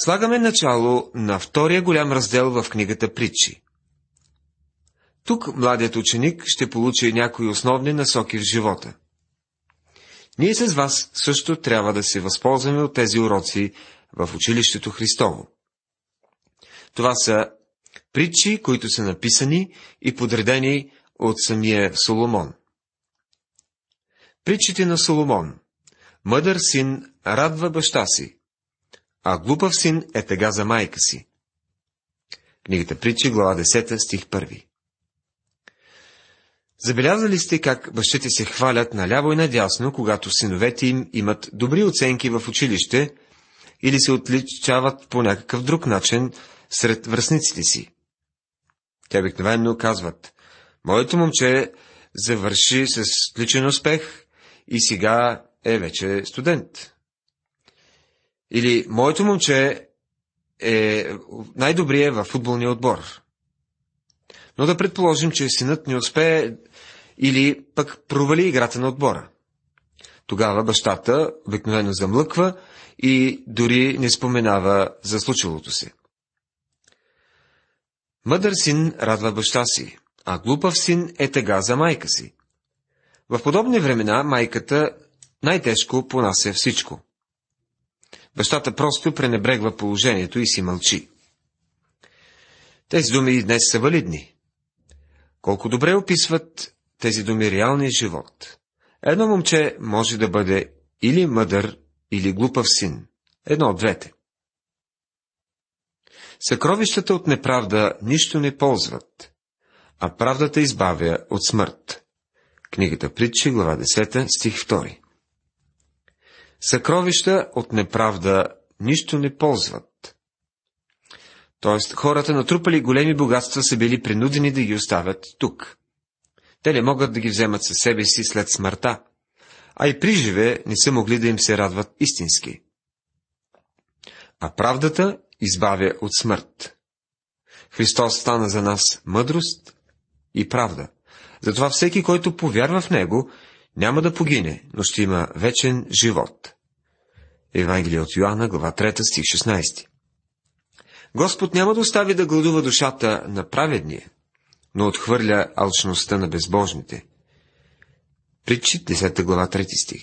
Слагаме начало на втория голям раздел в книгата Притчи. Тук младият ученик ще получи някои основни насоки в живота. Ние с вас също трябва да се възползваме от тези уроци в училището Христово. Това са притчи, които са написани и подредени от самия Соломон. Притчите на Соломон. Мъдър син радва баща си, а глупав син е тега за майка си. Книгата Притчи, глава 10, стих 1. Забелязали сте как бащите се хвалят наляво и надясно, когато синовете им имат добри оценки в училище или се отличават по някакъв друг начин сред връзниците си. Те обикновено казват, моето момче завърши с личен успех и сега е вече студент. Или моето момче е най-добрия във футболния отбор. Но да предположим, че синът не успее или пък провали играта на отбора. Тогава бащата обикновено замлъква и дори не споменава за случилото се. Мъдър син радва баща си, а глупав син е тега за майка си. В подобни времена майката най-тежко понася всичко. Бащата просто пренебрегва положението и си мълчи. Тези думи и днес са валидни. Колко добре описват тези думи реалния живот. Едно момче може да бъде или мъдър, или глупав син. Едно от двете. Съкровищата от неправда нищо не ползват, а правдата избавя от смърт. Книгата Притчи, глава 10, стих 2. Съкровища от неправда нищо не ползват. Тоест, хората натрупали големи богатства са били принудени да ги оставят тук. Те не могат да ги вземат със себе си след смъртта, а и при живе не са могли да им се радват истински. А правдата избавя от смърт. Христос стана за нас мъдрост и правда. Затова всеки, който повярва в Него, няма да погине, но ще има вечен живот. Евангелие от Йоанна, глава 3, стих 16. Господ няма да остави да гладува душата на праведния, но отхвърля алчността на безбожните. Притчи, 10 глава, 3 стих.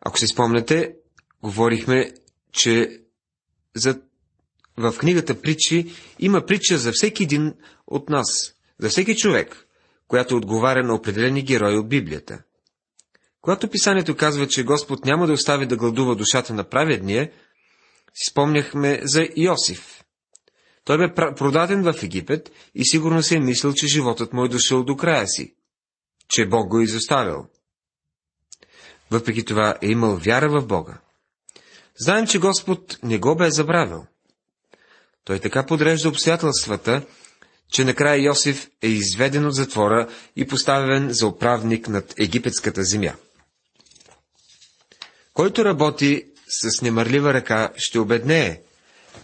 Ако се спомняте, говорихме, че за... в книгата Притчи има притча за всеки един от нас, за всеки човек, която отговаря на определени герои от Библията. Когато писанието казва, че Господ няма да остави да гладува душата на праведния, си спомняхме за Йосиф. Той бе продаден в Египет и сигурно се е мислил, че животът му е дошъл до края си, че Бог го е изоставил. Въпреки това е имал вяра в Бога. Знаем, че Господ не го бе забравил. Той така подрежда обстоятелствата, че накрая Йосиф е изведен от затвора и поставен за управник над египетската земя. Който работи с немърлива ръка, ще обеднее,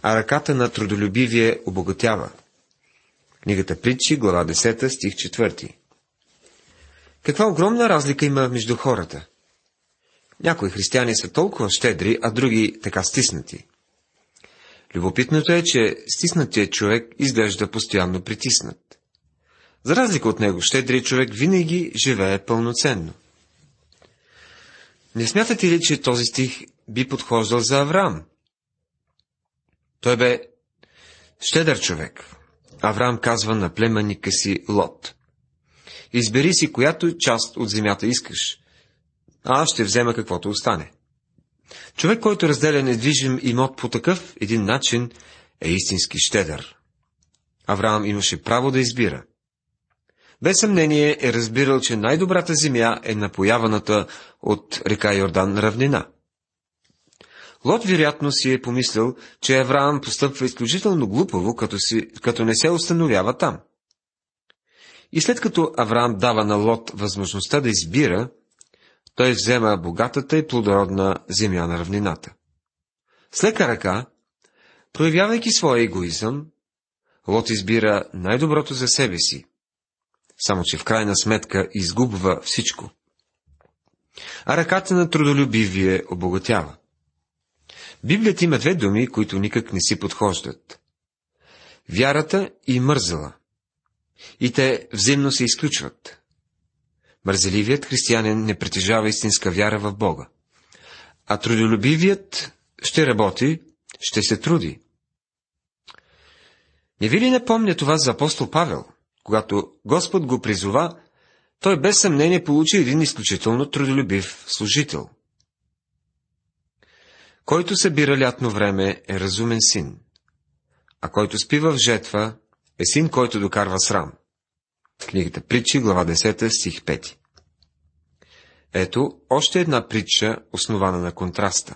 а ръката на трудолюбивие обогатява. Книгата Притчи, глава 10, стих 4. Каква огромна разлика има между хората? Някои християни са толкова щедри, а други така стиснати. Любопитното е, че стиснатият човек изглежда постоянно притиснат. За разлика от него, щедрият човек винаги живее пълноценно. Не смятате ли, че този стих би подхождал за Авраам? Той бе щедър човек. Авраам казва на племенника си Лот. Избери си която част от земята искаш, а аз ще взема каквото остане. Човек, който разделя недвижим имот по такъв един начин, е истински щедър. Авраам имаше право да избира. Без съмнение е разбирал, че най-добрата земя е напояваната от река Йордан равнина. Лот вероятно си е помислил, че Авраам постъпва изключително глупаво, като, си, като не се установява там. И след като Авраам дава на Лот възможността да избира, той взема богатата и плодородна земя на равнината. С лека ръка, проявявайки своя егоизъм, Лот избира най-доброто за себе си, само че в крайна сметка изгубва всичко. А ръката на трудолюбивие обогатява. Библията има две думи, които никак не си подхождат. Вярата и мързела. И те взаимно се изключват. Мързеливият християнин не притежава истинска вяра в Бога. А трудолюбивият ще работи, ще се труди. Не ви ли напомня това за апостол Павел? Когато Господ го призова, той без съмнение получи един изключително трудолюбив служител. Който събира лятно време е разумен син, а който спива в жетва е син, който докарва срам. Книгата Притчи, глава 10, стих 5. Ето още една притча, основана на контраста.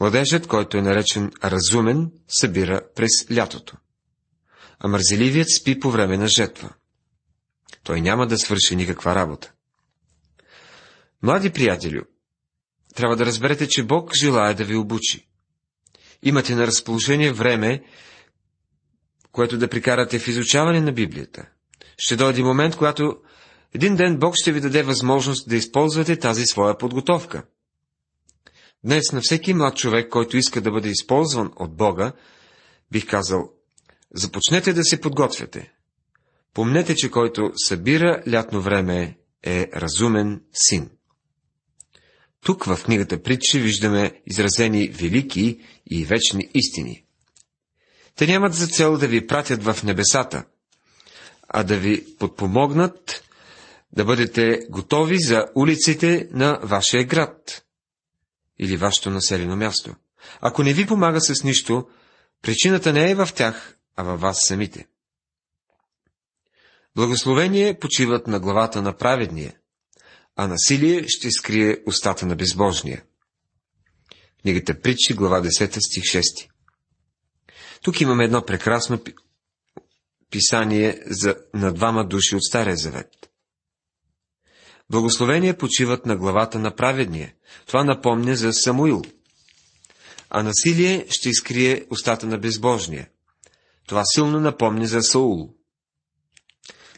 Младежът, който е наречен разумен, събира през лятото. А мързеливият спи по време на жетва. Той няма да свърши никаква работа. Млади приятелю, трябва да разберете, че Бог желая да ви обучи. Имате на разположение време, което да прикарате в изучаване на Библията. Ще дойде момент, когато един ден Бог ще ви даде възможност да използвате тази своя подготовка. Днес на всеки млад човек, който иска да бъде използван от Бога, бих казал, започнете да се подготвяте. Помнете, че който събира лятно време е разумен син. Тук в книгата Притчи виждаме изразени велики и вечни истини. Те нямат за цел да ви пратят в небесата, а да ви подпомогнат да бъдете готови за улиците на вашия град или вашето населено място. Ако не ви помага с нищо, причината не е в тях, а във вас самите. Благословение почиват на главата на праведния, а насилие ще скрие устата на безбожния. Книгата Притчи, глава 10, стих 6. Тук имаме едно прекрасно писание за, на двама души от Стария Завет. Благословения почиват на главата на праведния. Това напомня за Самуил. А насилие ще изкрие устата на безбожния. Това силно напомня за Саул.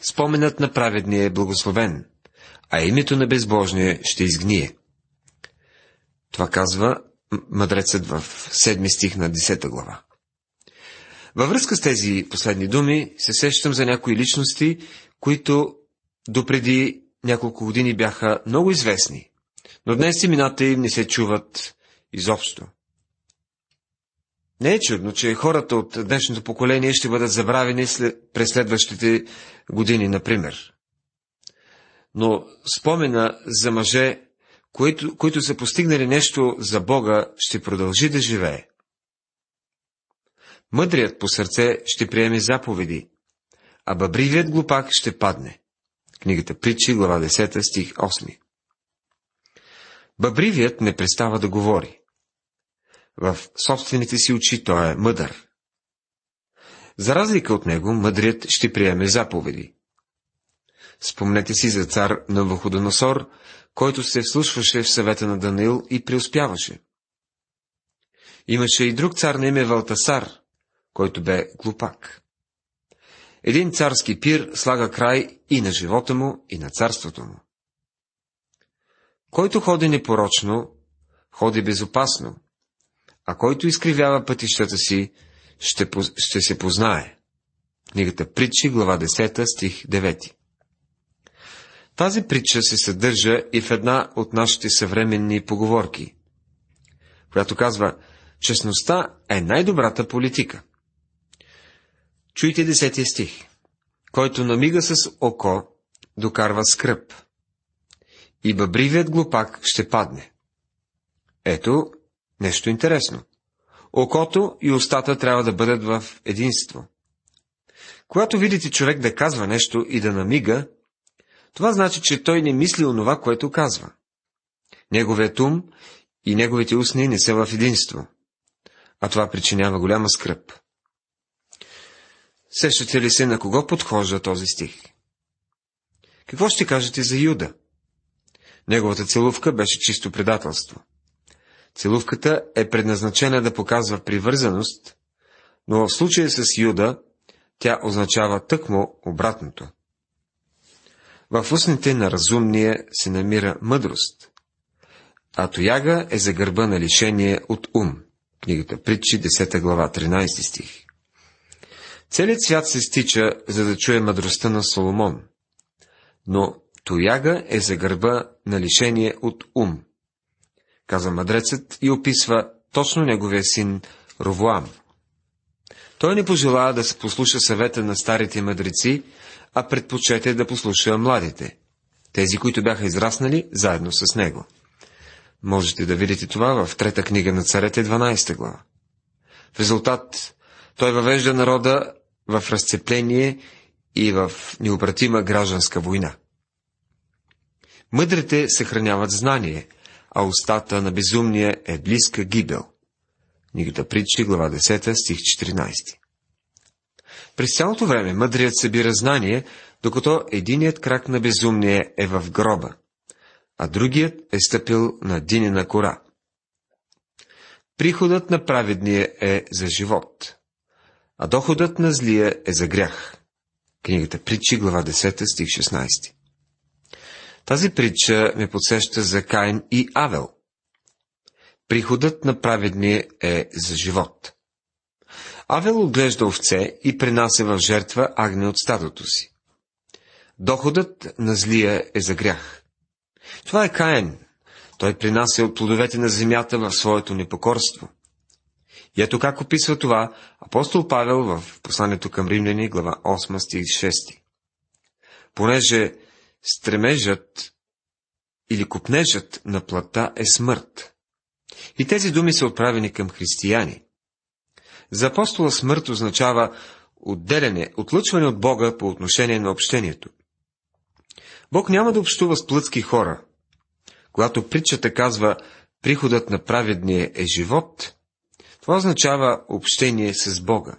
Споменът на праведния е благословен, а името на безбожния ще изгние. Това казва мъдрецът в седми стих на 10 глава. Във връзка с тези последни думи се сещам за някои личности, които допреди няколко години бяха много известни, но днес имената им не се чуват изобщо. Не е чудно, че хората от днешното поколение ще бъдат забравени през следващите години, например. Но спомена за мъже, които, които са постигнали нещо за Бога, ще продължи да живее. Мъдрият по сърце ще приеме заповеди, а бъбривият глупак ще падне. Книгата Притчи, глава 10, стих 8. Бъбривият не престава да говори. В собствените си очи той е мъдър. За разлика от него, мъдрият ще приеме заповеди. Спомнете си за цар на Вуходоносор, който се вслушваше в съвета на Даниил и преуспяваше. Имаше и друг цар на име Валтасар, който бе глупак. Един царски пир слага край и на живота му, и на царството му. Който ходи непорочно, ходи безопасно, а който изкривява пътищата си, ще, ще се познае. Книгата Притчи, глава 10, стих 9. Тази притча се съдържа и в една от нашите съвременни поговорки, която казва, честността е най-добрата политика. Чуйте десетия стих. Който намига с око, докарва скръп. И бъбривият глупак ще падне. Ето нещо интересно. Окото и устата трябва да бъдат в единство. Когато видите човек да казва нещо и да намига, това значи, че той не мисли онова, което казва. Неговият ум и неговите устни не са в единство, а това причинява голяма скръп. Сещате ли се на кого подхожда този стих? Какво ще кажете за Юда? Неговата целувка беше чисто предателство. Целувката е предназначена да показва привързаност, но в случая с Юда тя означава тъкмо обратното. В устните на разумния се намира мъдрост, а тояга е за гърба на лишение от ум. Книгата Притчи, 10 глава, 13 стих. Целият свят се стича, за да чуе мъдростта на Соломон. Но тояга е за гърба на лишение от ум. Каза мъдрецът и описва точно неговия син Ровоам. Той не пожела да се послуша съвета на старите мъдреци, а предпочете да послуша младите, тези, които бяха израснали заедно с него. Можете да видите това в трета книга на царете, 12 глава. В резултат той въвежда народа в разцепление и в необратима гражданска война. Мъдрите съхраняват знание, а устата на безумния е близка гибел. Книгата Притчи, глава 10, стих 14. През цялото време мъдрият събира знание, докато единият крак на безумния е в гроба, а другият е стъпил на динена кора. Приходът на праведния е за живот, а доходът на злия е за грях. Книгата Притчи, глава 10, стих 16. Тази притча ме подсеща за Каин и Авел. Приходът на праведния е за живот. Авел отглежда овце и принася в жертва агне от стадото си. Доходът на злия е за грях. Това е Каин. Той принася от плодовете на земята в своето непокорство. И ето как описва това апостол Павел в посланието към римляни, глава 8, стих 6. Понеже стремежът или купнежът на плата е смърт. И тези думи са отправени към християни. За апостола смърт означава отделяне, отлъчване от Бога по отношение на общението. Бог няма да общува с плътски хора. Когато притчата казва приходът на праведния е живот, това означава общение с Бога.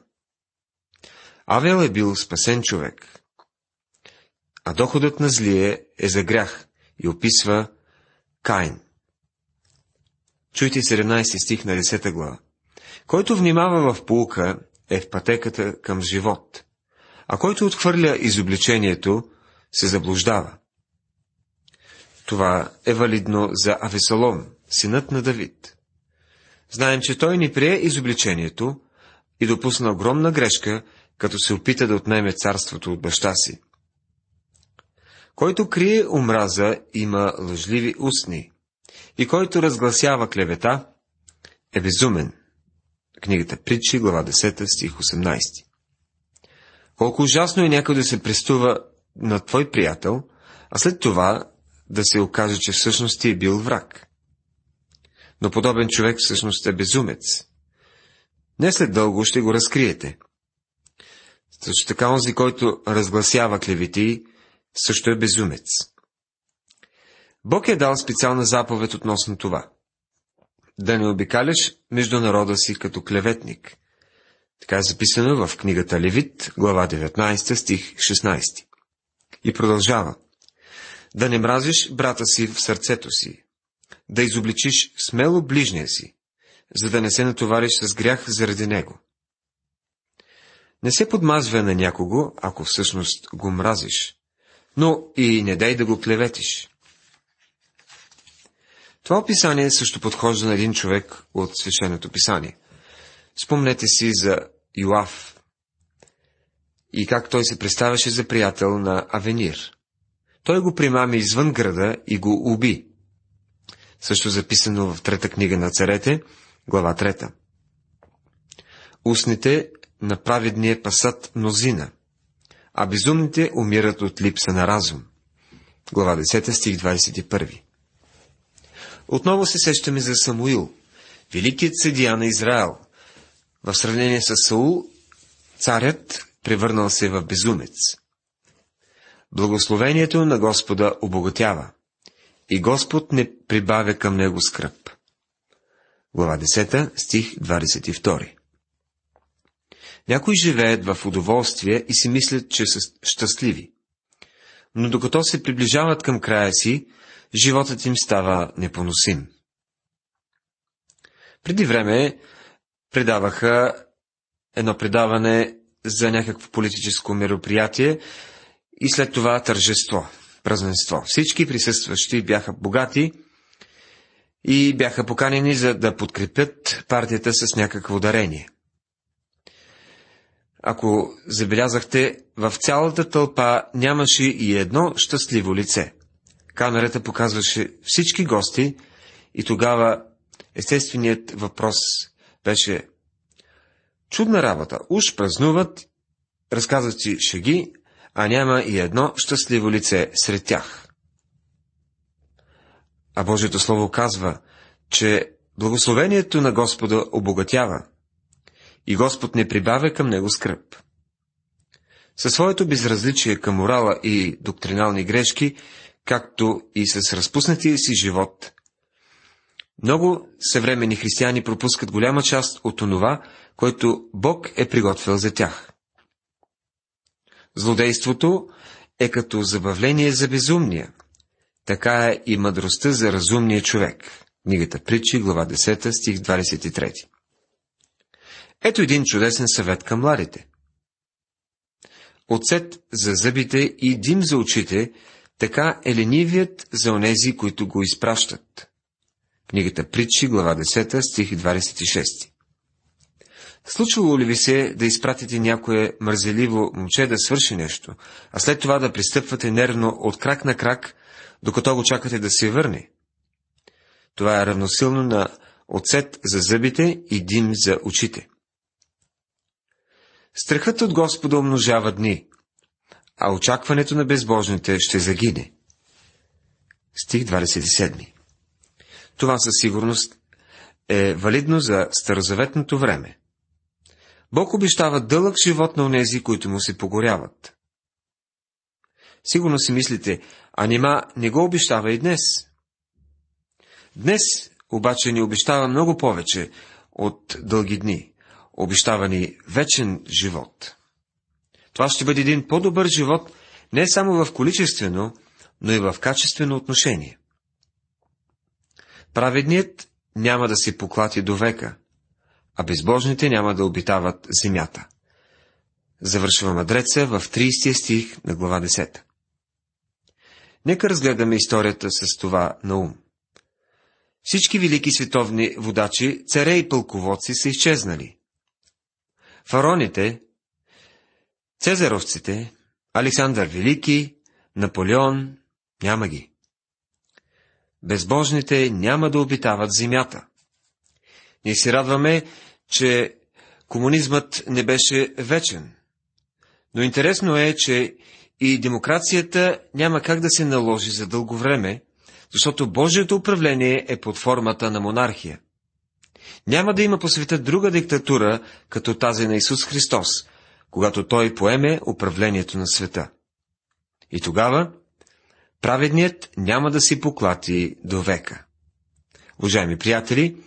Авел е бил спасен човек, а доходът на злие е за грях и описва Каин. Чуйте 17 стих на 10 глава. Който внимава в полука, е в пътеката към живот, а който отхвърля изобличението, се заблуждава. Това е валидно за Авесалом, синът на Давид. Знаем, че той ни прие изобличението и допусна огромна грешка, като се опита да отнеме царството от баща си. Който крие омраза, има лъжливи устни, и който разгласява клевета, е безумен. Книгата Притчи, глава 10, стих 18. Колко ужасно е някой да се престува на твой приятел, а след това да се окаже, че всъщност ти е бил враг. Но подобен човек всъщност е безумец. Не след дълго ще го разкриете. Също така онзи, който разгласява клевети, също е безумец. Бог е дал специална заповед относно това. Да не обикаляш между народа си като клеветник. Така е записано в книгата Левит, глава 19, стих 16. И продължава. Да не мразиш брата си в сърцето си. Да изобличиш смело ближния си, за да не се натовариш с грях заради него. Не се подмазва на някого, ако всъщност го мразиш, но и не дай да го клеветиш. Това описание също подхожда на един човек от свещеното писание. Спомнете си за Йоав и как той се представяше за приятел на Авенир. Той го примами извън града и го уби. Също записано в трета книга на царете, глава трета. Устните на праведния пасат мнозина, а безумните умират от липса на разум. Глава 10, стих 21. Отново се сещаме за Самуил, великият съдия на Израел. В сравнение с Саул, царят превърнал се в безумец. Благословението на Господа обогатява, и Господ не прибавя към него скръп. Глава 10, стих 22 Някои живеят в удоволствие и си мислят, че са щастливи. Но докато се приближават към края си, животът им става непоносим. Преди време предаваха едно предаване за някакво политическо мероприятие и след това тържество, празненство. Всички присъстващи бяха богати и бяха поканени за да подкрепят партията с някакво дарение. Ако забелязахте, в цялата тълпа нямаше и едно щастливо лице. Камерата показваше всички гости и тогава естественият въпрос беше Чудна работа, уж празнуват, разказват си шеги, а няма и едно щастливо лице сред тях. А Божието Слово казва, че благословението на Господа обогатява и Господ не прибавя към него скръп. Със своето безразличие към морала и доктринални грешки, както и с разпуснатия си живот, много съвремени християни пропускат голяма част от онова, което Бог е приготвил за тях. Злодейството е като забавление за безумния. Така е и мъдростта за разумния човек. Книгата Притчи, глава 10, стих 23. Ето един чудесен съвет към младите. Оцет за зъбите и дим за очите, така е ленивият за онези, които го изпращат. Книгата Притчи, глава 10, стих 26. Случвало ли ви се да изпратите някое мързеливо момче да свърши нещо, а след това да пристъпвате нервно от крак на крак, докато го чакате да се върне? Това е равносилно на оцет за зъбите и дим за очите. Страхът от Господа умножава дни, а очакването на безбожните ще загине. Стих 27 Това със сигурност е валидно за старозаветното време. Бог обещава дълъг живот на онези, които му се погоряват. Сигурно си мислите, а нима не го обещава и днес. Днес обаче ни обещава много повече от дълги дни. Обещава ни вечен живот. Това ще бъде един по-добър живот не само в количествено, но и в качествено отношение. Праведният няма да се поклати до века, а безбожните няма да обитават земята. Завършва мъдреца в 30 стих на глава 10. Нека разгледаме историята с това на ум. Всички велики световни водачи, царе и пълководци са изчезнали. Фароните, Цезаровците, Александър Велики, Наполеон, няма ги. Безбожните няма да обитават земята. Ние се радваме, че комунизмът не беше вечен. Но интересно е, че и демокрацията няма как да се наложи за дълго време, защото Божието управление е под формата на монархия. Няма да има по света друга диктатура, като тази на Исус Христос, когато Той поеме управлението на света. И тогава праведният няма да си поклати до века. Уважаеми приятели,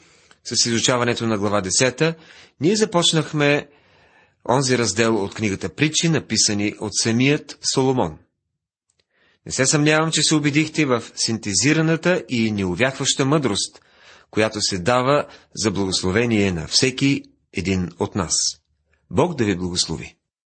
с изучаването на глава 10, ние започнахме онзи раздел от книгата Притчи, написани от самият Соломон. Не се съмнявам, че се убедихте в синтезираната и неувяхваща мъдрост, която се дава за благословение на всеки един от нас. Бог да ви благослови!